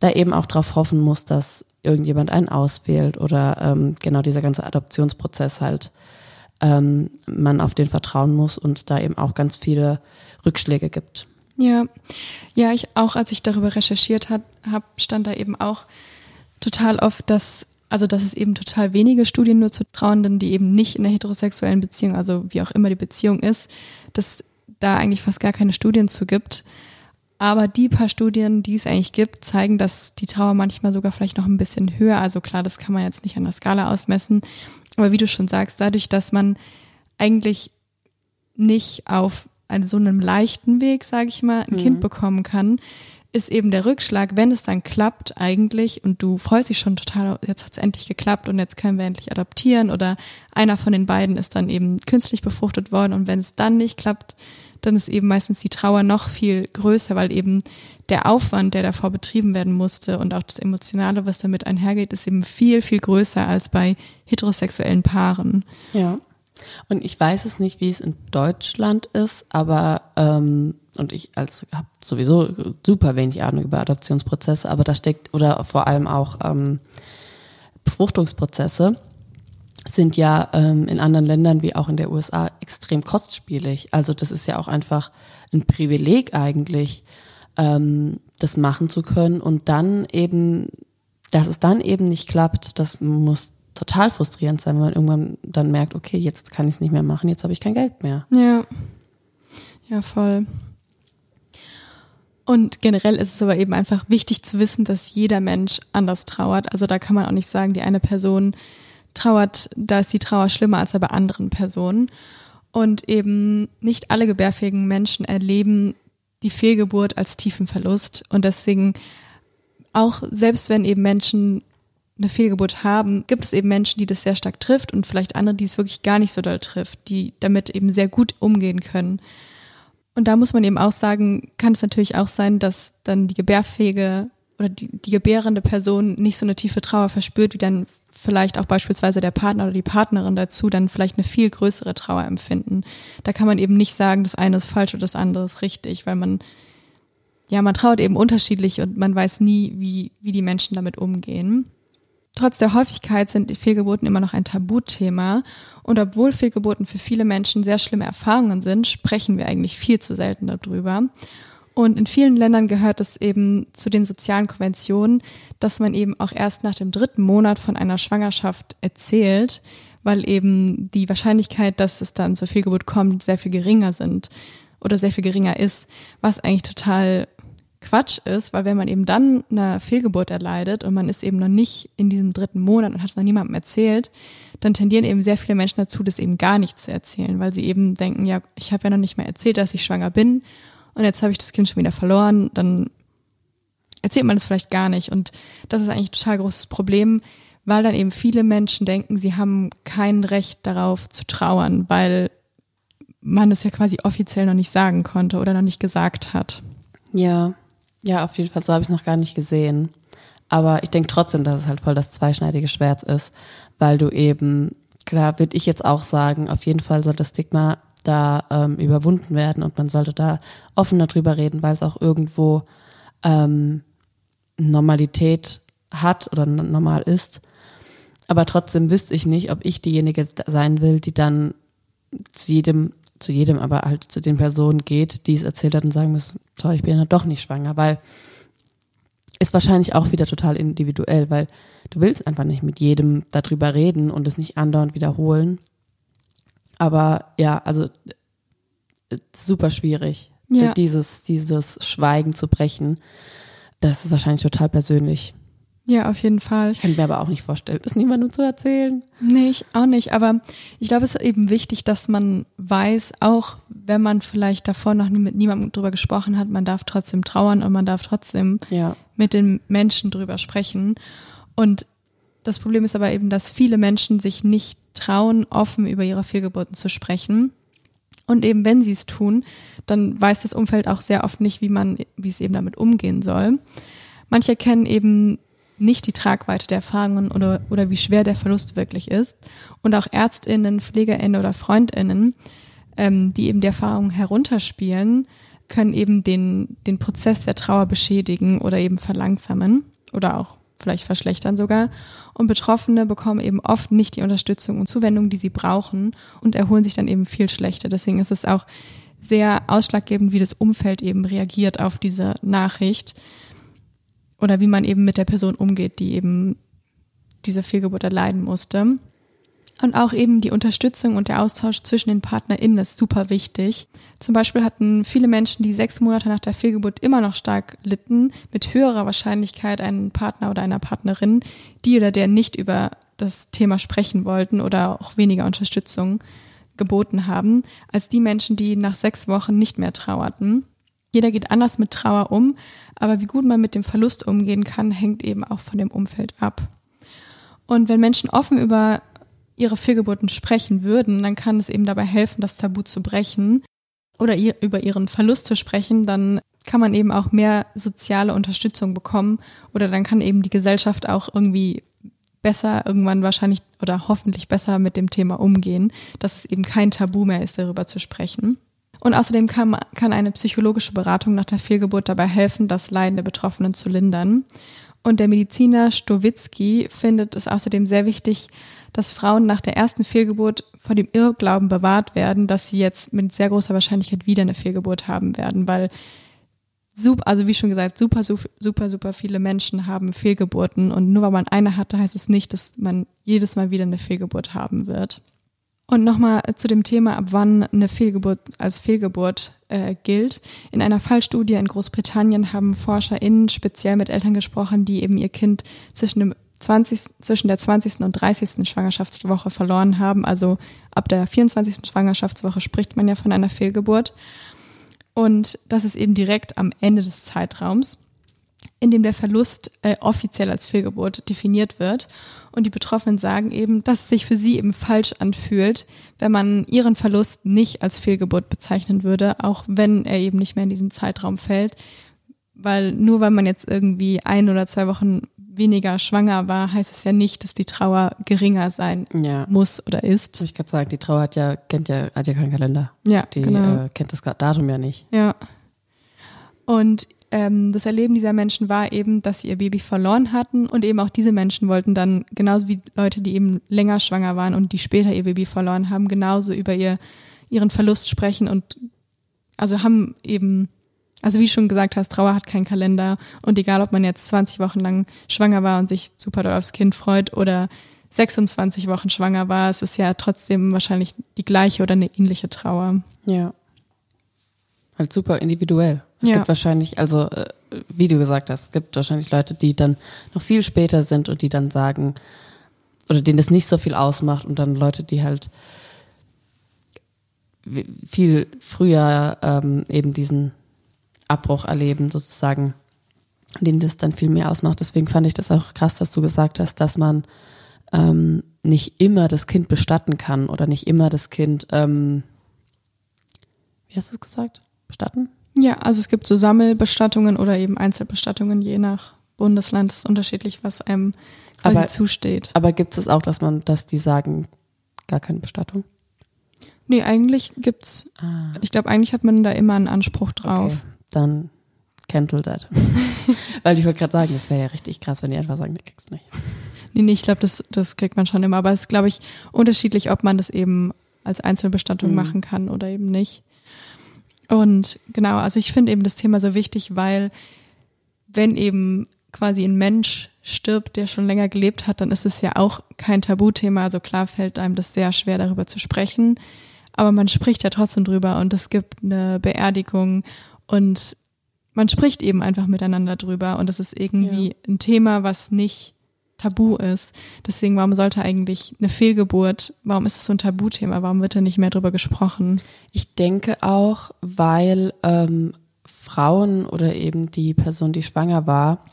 da eben auch darauf hoffen muss, dass irgendjemand einen auswählt oder ähm, genau dieser ganze Adoptionsprozess halt ähm, man auf den vertrauen muss und da eben auch ganz viele Rückschläge gibt. Ja, ja, ich auch, als ich darüber recherchiert habe, stand da eben auch total oft, dass also dass es eben total wenige Studien nur zu Trauernden, die eben nicht in der heterosexuellen Beziehung, also wie auch immer die Beziehung ist, dass da eigentlich fast gar keine Studien zu gibt. Aber die paar Studien, die es eigentlich gibt, zeigen, dass die Trauer manchmal sogar vielleicht noch ein bisschen höher. Also klar, das kann man jetzt nicht an der Skala ausmessen. Aber wie du schon sagst, dadurch, dass man eigentlich nicht auf einem, so einem leichten Weg, sage ich mal, ein mhm. Kind bekommen kann, ist eben der Rückschlag, wenn es dann klappt eigentlich und du freust dich schon total, jetzt hat es endlich geklappt und jetzt können wir endlich adoptieren oder einer von den beiden ist dann eben künstlich befruchtet worden und wenn es dann nicht klappt, dann ist eben meistens die Trauer noch viel größer, weil eben der Aufwand, der davor betrieben werden musste und auch das Emotionale, was damit einhergeht, ist eben viel, viel größer als bei heterosexuellen Paaren. Ja. Und ich weiß es nicht, wie es in Deutschland ist, aber ähm, und ich als habe sowieso super wenig Ahnung über Adoptionsprozesse, aber da steckt oder vor allem auch ähm, Befruchtungsprozesse sind ja ähm, in anderen Ländern wie auch in der USA extrem kostspielig. Also das ist ja auch einfach ein Privileg eigentlich, ähm, das machen zu können und dann eben, dass es dann eben nicht klappt, das muss total frustrierend sein, wenn man irgendwann dann merkt, okay, jetzt kann ich es nicht mehr machen, jetzt habe ich kein Geld mehr. Ja. Ja, voll. Und generell ist es aber eben einfach wichtig zu wissen, dass jeder Mensch anders trauert. Also da kann man auch nicht sagen, die eine Person trauert, da ist die Trauer schlimmer als bei anderen Personen. Und eben nicht alle gebärfähigen Menschen erleben die Fehlgeburt als tiefen Verlust. Und deswegen auch selbst wenn eben Menschen eine Fehlgeburt haben, gibt es eben Menschen, die das sehr stark trifft und vielleicht andere, die es wirklich gar nicht so doll trifft, die damit eben sehr gut umgehen können. Und da muss man eben auch sagen, kann es natürlich auch sein, dass dann die gebärfähige oder die, die gebärende Person nicht so eine tiefe Trauer verspürt, wie dann vielleicht auch beispielsweise der Partner oder die Partnerin dazu dann vielleicht eine viel größere Trauer empfinden. Da kann man eben nicht sagen, das eine ist falsch oder das andere ist richtig, weil man, ja, man trauert eben unterschiedlich und man weiß nie, wie, wie die Menschen damit umgehen. Trotz der Häufigkeit sind die Fehlgeburten immer noch ein Tabuthema. Und obwohl Fehlgeburten für viele Menschen sehr schlimme Erfahrungen sind, sprechen wir eigentlich viel zu selten darüber. Und in vielen Ländern gehört es eben zu den sozialen Konventionen, dass man eben auch erst nach dem dritten Monat von einer Schwangerschaft erzählt, weil eben die Wahrscheinlichkeit, dass es dann zur Fehlgeburt kommt, sehr viel geringer sind oder sehr viel geringer ist, was eigentlich total Quatsch ist, weil wenn man eben dann eine Fehlgeburt erleidet und man ist eben noch nicht in diesem dritten Monat und hat es noch niemandem erzählt, dann tendieren eben sehr viele Menschen dazu, das eben gar nicht zu erzählen, weil sie eben denken, ja, ich habe ja noch nicht mal erzählt, dass ich schwanger bin und jetzt habe ich das Kind schon wieder verloren, dann erzählt man das vielleicht gar nicht. Und das ist eigentlich ein total großes Problem, weil dann eben viele Menschen denken, sie haben kein Recht darauf zu trauern, weil man es ja quasi offiziell noch nicht sagen konnte oder noch nicht gesagt hat. Ja, ja, auf jeden Fall, so habe ich es noch gar nicht gesehen. Aber ich denke trotzdem, dass es halt voll das zweischneidige Schwert ist, weil du eben, klar, würde ich jetzt auch sagen, auf jeden Fall soll das Stigma da ähm, überwunden werden und man sollte da offener drüber reden, weil es auch irgendwo ähm, Normalität hat oder normal ist. Aber trotzdem wüsste ich nicht, ob ich diejenige sein will, die dann zu jedem, zu jedem, aber halt zu den Personen geht, die es erzählt hat und sagen muss, sorry, ich bin ja doch nicht schwanger, weil ist wahrscheinlich auch wieder total individuell, weil du willst einfach nicht mit jedem darüber reden und es nicht andauernd wiederholen. Aber ja, also äh, super schwierig, Ja. dieses, dieses Schweigen zu brechen. Das ist wahrscheinlich total persönlich. Ja, auf jeden Fall. Ich kann mir aber auch nicht vorstellen, das niemandem zu erzählen. Nee, ich auch nicht. Aber ich glaube, es ist eben wichtig, dass man weiß, auch wenn man vielleicht davor noch nie mit niemandem drüber gesprochen hat, man darf trotzdem trauern und man darf trotzdem Ja. mit den Menschen drüber sprechen. Und das Problem ist aber eben, dass viele Menschen sich nicht trauen, offen über ihre Fehlgeburten zu sprechen. Und eben wenn sie es tun, dann weiß das Umfeld auch sehr oft nicht, wie man, wie es eben damit umgehen soll. Manche erkennen eben nicht die Tragweite der Erfahrungen oder, oder wie schwer der Verlust wirklich ist. Und auch ÄrztInnen, PflegerInnen oder FreundInnen, ähm, die eben die Erfahrungen herunterspielen, können eben den, den Prozess der Trauer beschädigen oder eben verlangsamen oder auch vielleicht verschlechtern sogar. Und Betroffene bekommen eben oft nicht die Unterstützung und Zuwendung, die sie brauchen und erholen sich dann eben viel schlechter. Deswegen ist es auch sehr ausschlaggebend, wie das Umfeld eben reagiert auf diese Nachricht oder wie man eben mit der Person umgeht, die eben diese Fehlgeburt erleiden musste. Und auch eben die Unterstützung und der Austausch zwischen den PartnerInnen ist super wichtig. Zum Beispiel hatten viele Menschen, die sechs Monate nach der Fehlgeburt immer noch stark litten, mit höherer Wahrscheinlichkeit einen Partner oder einer Partnerin, die oder der nicht über das Thema sprechen wollten oder auch weniger Unterstützung geboten haben, als die Menschen, die nach sechs Wochen nicht mehr trauerten. Jeder geht anders mit Trauer um, aber wie gut man mit dem Verlust umgehen kann, hängt eben auch von dem Umfeld ab. Und wenn Menschen offen über ihre Fehlgeburten sprechen würden, dann kann es eben dabei helfen, das Tabu zu brechen oder ihr, über ihren Verlust zu sprechen, dann kann man eben auch mehr soziale Unterstützung bekommen oder dann kann eben die Gesellschaft auch irgendwie besser irgendwann wahrscheinlich oder hoffentlich besser mit dem Thema umgehen, dass es eben kein Tabu mehr ist, darüber zu sprechen. Und außerdem kann, kann eine psychologische Beratung nach der Fehlgeburt dabei helfen, das Leiden der Betroffenen zu lindern. Und der Mediziner Stowitzki findet es außerdem sehr wichtig, dass Frauen nach der ersten Fehlgeburt vor dem Irrglauben bewahrt werden, dass sie jetzt mit sehr großer Wahrscheinlichkeit wieder eine Fehlgeburt haben werden, weil super, also wie schon gesagt, super, super, super viele Menschen haben Fehlgeburten und nur weil man eine hatte, heißt es nicht, dass man jedes Mal wieder eine Fehlgeburt haben wird. Und nochmal zu dem Thema, ab wann eine Fehlgeburt als Fehlgeburt äh, gilt. In einer Fallstudie in Großbritannien haben ForscherInnen speziell mit Eltern gesprochen, die eben ihr Kind zwischen, dem 20, zwischen der 20. und 30. Schwangerschaftswoche verloren haben. Also ab der 24. Schwangerschaftswoche spricht man ja von einer Fehlgeburt. Und das ist eben direkt am Ende des Zeitraums, in dem der Verlust äh, offiziell als Fehlgeburt definiert wird. Und die Betroffenen sagen eben, dass es sich für sie eben falsch anfühlt, wenn man ihren Verlust nicht als Fehlgeburt bezeichnen würde, auch wenn er eben nicht mehr in diesen Zeitraum fällt. Weil nur weil man jetzt irgendwie ein oder zwei Wochen weniger schwanger war, heißt es ja nicht, dass die Trauer geringer sein Ja. muss oder ist. Ich kann sagen, die Trauer hat ja, kennt ja, hat ja keinen Kalender. Ja, Die genau. äh, kennt das Datum ja nicht. Ja. Und ähm, das Erleben dieser Menschen war eben, dass sie ihr Baby verloren hatten und eben auch diese Menschen wollten dann, genauso wie Leute, die eben länger schwanger waren und die später ihr Baby verloren haben, genauso über ihr, ihren Verlust sprechen und also haben eben, also wie schon gesagt hast, Trauer hat keinen Kalender und egal, ob man jetzt 20 Wochen lang schwanger war und sich super doll aufs Kind freut oder 26 Wochen schwanger war, es ist ja trotzdem wahrscheinlich die gleiche oder eine ähnliche Trauer. Ja. Halt super individuell. Es Ja. gibt wahrscheinlich, also äh, wie du gesagt hast, es gibt wahrscheinlich Leute, die dann noch viel später sind und die dann sagen, oder denen das nicht so viel ausmacht und dann Leute, die halt viel früher ähm, eben diesen Abbruch erleben, sozusagen, denen das dann viel mehr ausmacht. Deswegen fand ich das auch krass, dass du gesagt hast, dass man ähm, nicht immer das Kind bestatten kann oder nicht immer das Kind, ähm, wie hast du es gesagt? Bestatten? Ja, also es gibt so Sammelbestattungen oder eben Einzelbestattungen, je nach Bundesland ist unterschiedlich, was einem quasi Aber- zusteht. Aber gibt es auch, dass man, dass die sagen, gar keine Bestattung? Nee, eigentlich gibt's, ich glaube, eigentlich hat man da immer einen Anspruch drauf. Okay, dann cancel that. Weil ich wollte gerade sagen, das wäre ja richtig krass, wenn die einfach sagen, nee, kriegst du nicht. Nee, nee, ich glaube, das, das kriegt man schon immer. Aber es ist, glaube ich, unterschiedlich, ob man das eben als Einzelbestattung Mhm. machen kann oder eben nicht. Und genau, also ich finde eben das Thema so wichtig, weil wenn eben quasi ein Mensch stirbt, der schon länger gelebt hat, dann ist es ja auch kein Tabuthema. Also klar fällt einem das sehr schwer, darüber zu sprechen. Aber man spricht ja trotzdem drüber und es gibt eine Beerdigung und man spricht eben einfach miteinander drüber und es ist irgendwie ein Thema, was nicht tabu ist. Deswegen, warum sollte eigentlich eine Fehlgeburt, warum ist es so ein Tabuthema? Warum wird da nicht mehr drüber gesprochen? Ich denke auch, weil ähm, Frauen oder eben die Person, die schwanger war,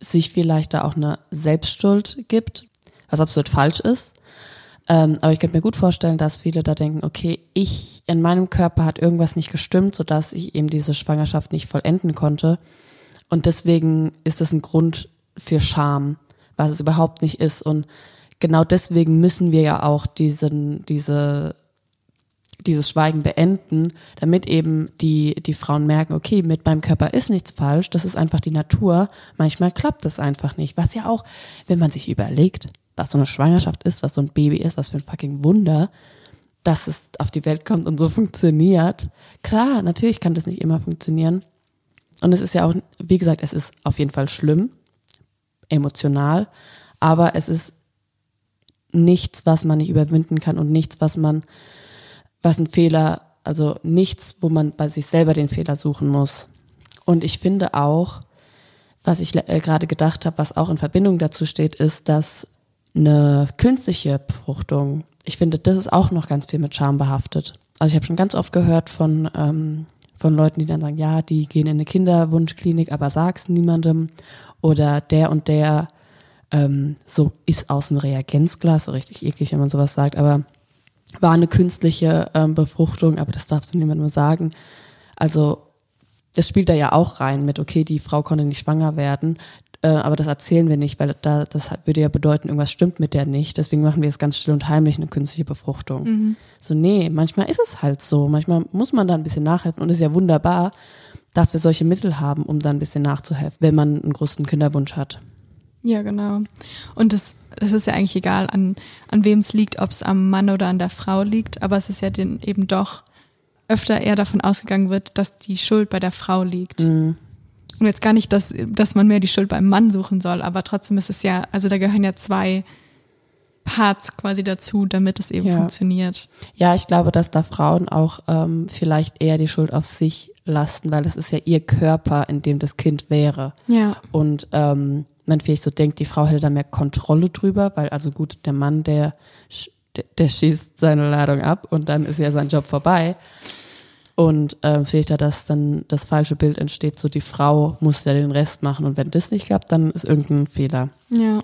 sich vielleicht da auch eine Selbstschuld gibt, was absolut falsch ist. Ähm, aber ich könnte mir gut vorstellen, dass viele da denken, okay, ich in meinem Körper hat irgendwas nicht gestimmt, sodass ich eben diese Schwangerschaft nicht vollenden konnte. Und deswegen ist es ein Grund für Scham, was es überhaupt nicht ist. Und genau deswegen müssen wir ja auch diesen, diese dieses Schweigen beenden, damit eben die, die Frauen merken, okay, mit meinem Körper ist nichts falsch, das ist einfach die Natur. Manchmal klappt das einfach nicht. Was ja auch, wenn man sich überlegt, was so eine Schwangerschaft ist, was so ein Baby ist, was für ein fucking Wunder, dass es auf die Welt kommt und so funktioniert. Klar, natürlich kann das nicht immer funktionieren. Und es ist ja auch, wie gesagt, es ist auf jeden Fall schlimm, emotional, aber es ist nichts, was man nicht überwinden kann und nichts, was man was ein Fehler, also nichts, wo man bei sich selber den Fehler suchen muss. Und ich finde auch, was ich äh, gerade gedacht habe, was auch in Verbindung dazu steht, ist, dass eine künstliche Befruchtung, ich finde, das ist auch noch ganz viel mit Scham behaftet. Also ich habe schon ganz oft gehört von, ähm, von Leuten, die dann sagen, ja, die gehen in eine Kinderwunschklinik, aber sag's niemandem. Oder der und der ähm, so ist aus dem Reagenzglas, so richtig eklig, wenn man sowas sagt, aber war eine künstliche ähm, Befruchtung, aber das darfst du niemandem sagen. Also das spielt da ja auch rein mit, okay, die Frau konnte nicht schwanger werden, äh, aber das erzählen wir nicht, weil da, das würde ja bedeuten, irgendwas stimmt mit der nicht. Deswegen machen wir es ganz still und heimlich, eine künstliche Befruchtung. So, nee, manchmal ist es halt so. Manchmal muss man da ein bisschen nachhelfen und es ist ja wunderbar, dass wir solche Mittel haben, um da ein bisschen nachzuhelfen, wenn man einen großen Kinderwunsch hat. Ja, genau. Und das, das ist ja eigentlich egal, an, an wem es liegt, ob es am Mann oder an der Frau liegt, aber es ist ja den, eben doch öfter eher davon ausgegangen wird, dass die Schuld bei der Frau liegt. Und jetzt gar nicht, dass, dass man mehr die Schuld beim Mann suchen soll, aber trotzdem ist es ja, also da gehören ja zwei Parts quasi dazu, damit es eben Ja. funktioniert. Ja, ich glaube, dass da Frauen auch ähm, vielleicht eher die Schuld auf sich lasten, weil es ist ja ihr Körper, in dem das Kind wäre. Ja. Und ähm, man vielleicht so denkt, die Frau hätte da mehr Kontrolle drüber, weil also gut, der Mann, der, der, der schießt seine Ladung ab und dann ist ja sein Job vorbei. Und ähm, vielleicht da das dann das falsche Bild entsteht, so die Frau muss ja den Rest machen und wenn das nicht klappt, dann ist irgendein Fehler. Ja.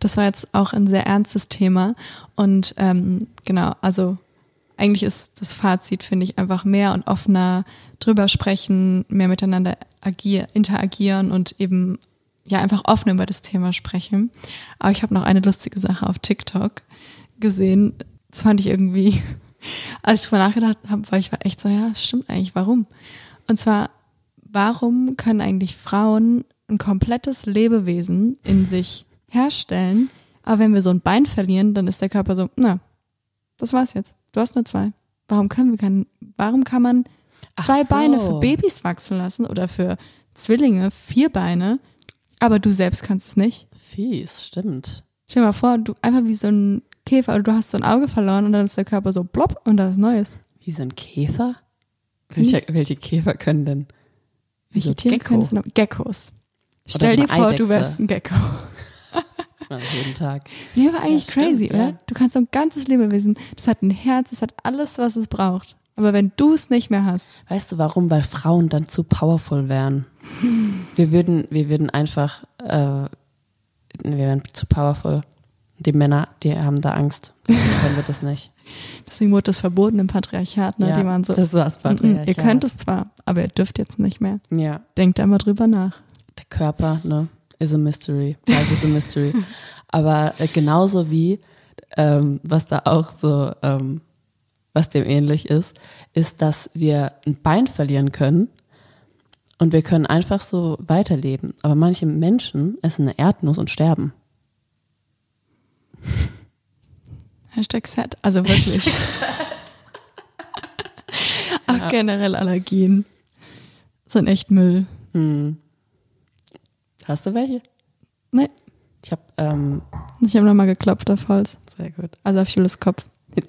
Das war jetzt auch ein sehr ernstes Thema. Und ähm, genau, also eigentlich ist das Fazit, finde ich, einfach mehr und offener drüber sprechen, mehr miteinander agier interagieren und eben ja einfach offen über das Thema sprechen. Aber ich habe noch eine lustige Sache auf TikTok gesehen. Das fand ich irgendwie, als ich drüber nachgedacht habe, war ich war echt so, ja, stimmt eigentlich, warum? Und zwar, warum können eigentlich Frauen ein komplettes Lebewesen in sich herstellen, aber wenn wir so ein Bein verlieren, dann ist der Körper so, na, das war's jetzt. Du hast nur zwei. Warum können wir keinen, warum kann man zwei so. Beine für Babys wachsen lassen oder für Zwillinge vier Beine, aber du selbst kannst es nicht? Fies, stimmt. Stell dir mal vor, du einfach wie so ein Käfer, oder du hast so ein Auge verloren und dann ist der Körper so plopp und da ist Neues. Wie so ein Käfer? Welche, welche Käfer können denn? Wie so Welche Tiere Gecko? können es noch? Geckos. Oder Stell so dir vor, du Eidechse. wärst ein Gecko. Ja, jeden Tag. Nee, aber eigentlich stimmt, crazy, ja. oder? Du kannst so ein ganzes Lebewesen, das hat ein Herz, das hat alles, was es braucht. Aber wenn du es nicht mehr hast, Weißt du warum? Weil Frauen dann zu powerful wären. Wir würden, wir würden einfach, äh, wir wären zu powerful. Die Männer, die haben da Angst. Deswegen können wir das nicht. deswegen wurde das verboten im Patriarchat, ne? Ja, Die waren so, das war das "Mm, mm, Patriarchat." Ihr könnt es zwar, aber ihr dürft jetzt nicht mehr. Ja, Denkt da mal drüber nach. der Körper, ne, is a mystery. Life is a mystery. Aber äh, genauso wie, ähm, was da auch so, ähm, was dem ähnlich ist, ist, dass wir ein Bein verlieren können und wir können einfach so weiterleben. Aber manche Menschen essen eine Erdnuss und sterben. Hashtag sad. Also wirklich. Ach, generell Allergien. Sind echt Müll. Hast du welche? Nee, Ich habe, ähm, ich habe nochmal geklopft auf Holz. sehr gut. Also auf Jules Kopf.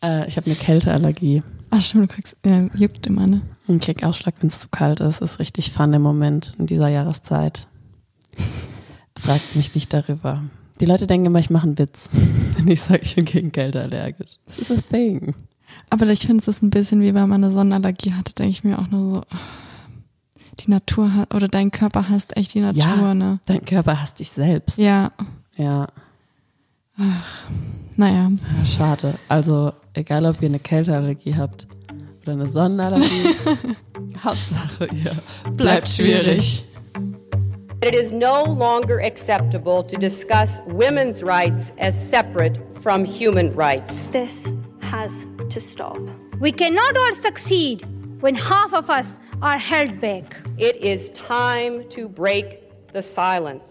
Äh, ich habe eine Kälteallergie. Ach stimmt, du kriegst, äh, juckt immer, ne? Ich krieg Ausschlag, wenn es zu kalt ist. Ist richtig fun im Moment in dieser Jahreszeit. Fragt mich nicht darüber. Die Leute denken immer, ich mache einen Witz, wenn ich sage, ich bin gegen Kälte allergisch. Das ist a thing. Aber ich finde, es ist ein bisschen wie wenn man eine Sonnenallergie hatte, denke ich mir auch nur so, die Natur hat, oder dein Körper hasst echt die Natur, ja, ne? dein Körper hasst dich selbst. Ja, Ja, naja. ja, schade. Also, egal ob ihr eine Kälteallergie habt oder eine Sonnenallergie, Hauptsache ihr bleibt schwierig. It is no longer acceptable to discuss women's rights as separate from human rights. This has to stop. We cannot all succeed when half of us are held back. It is time to break the silence.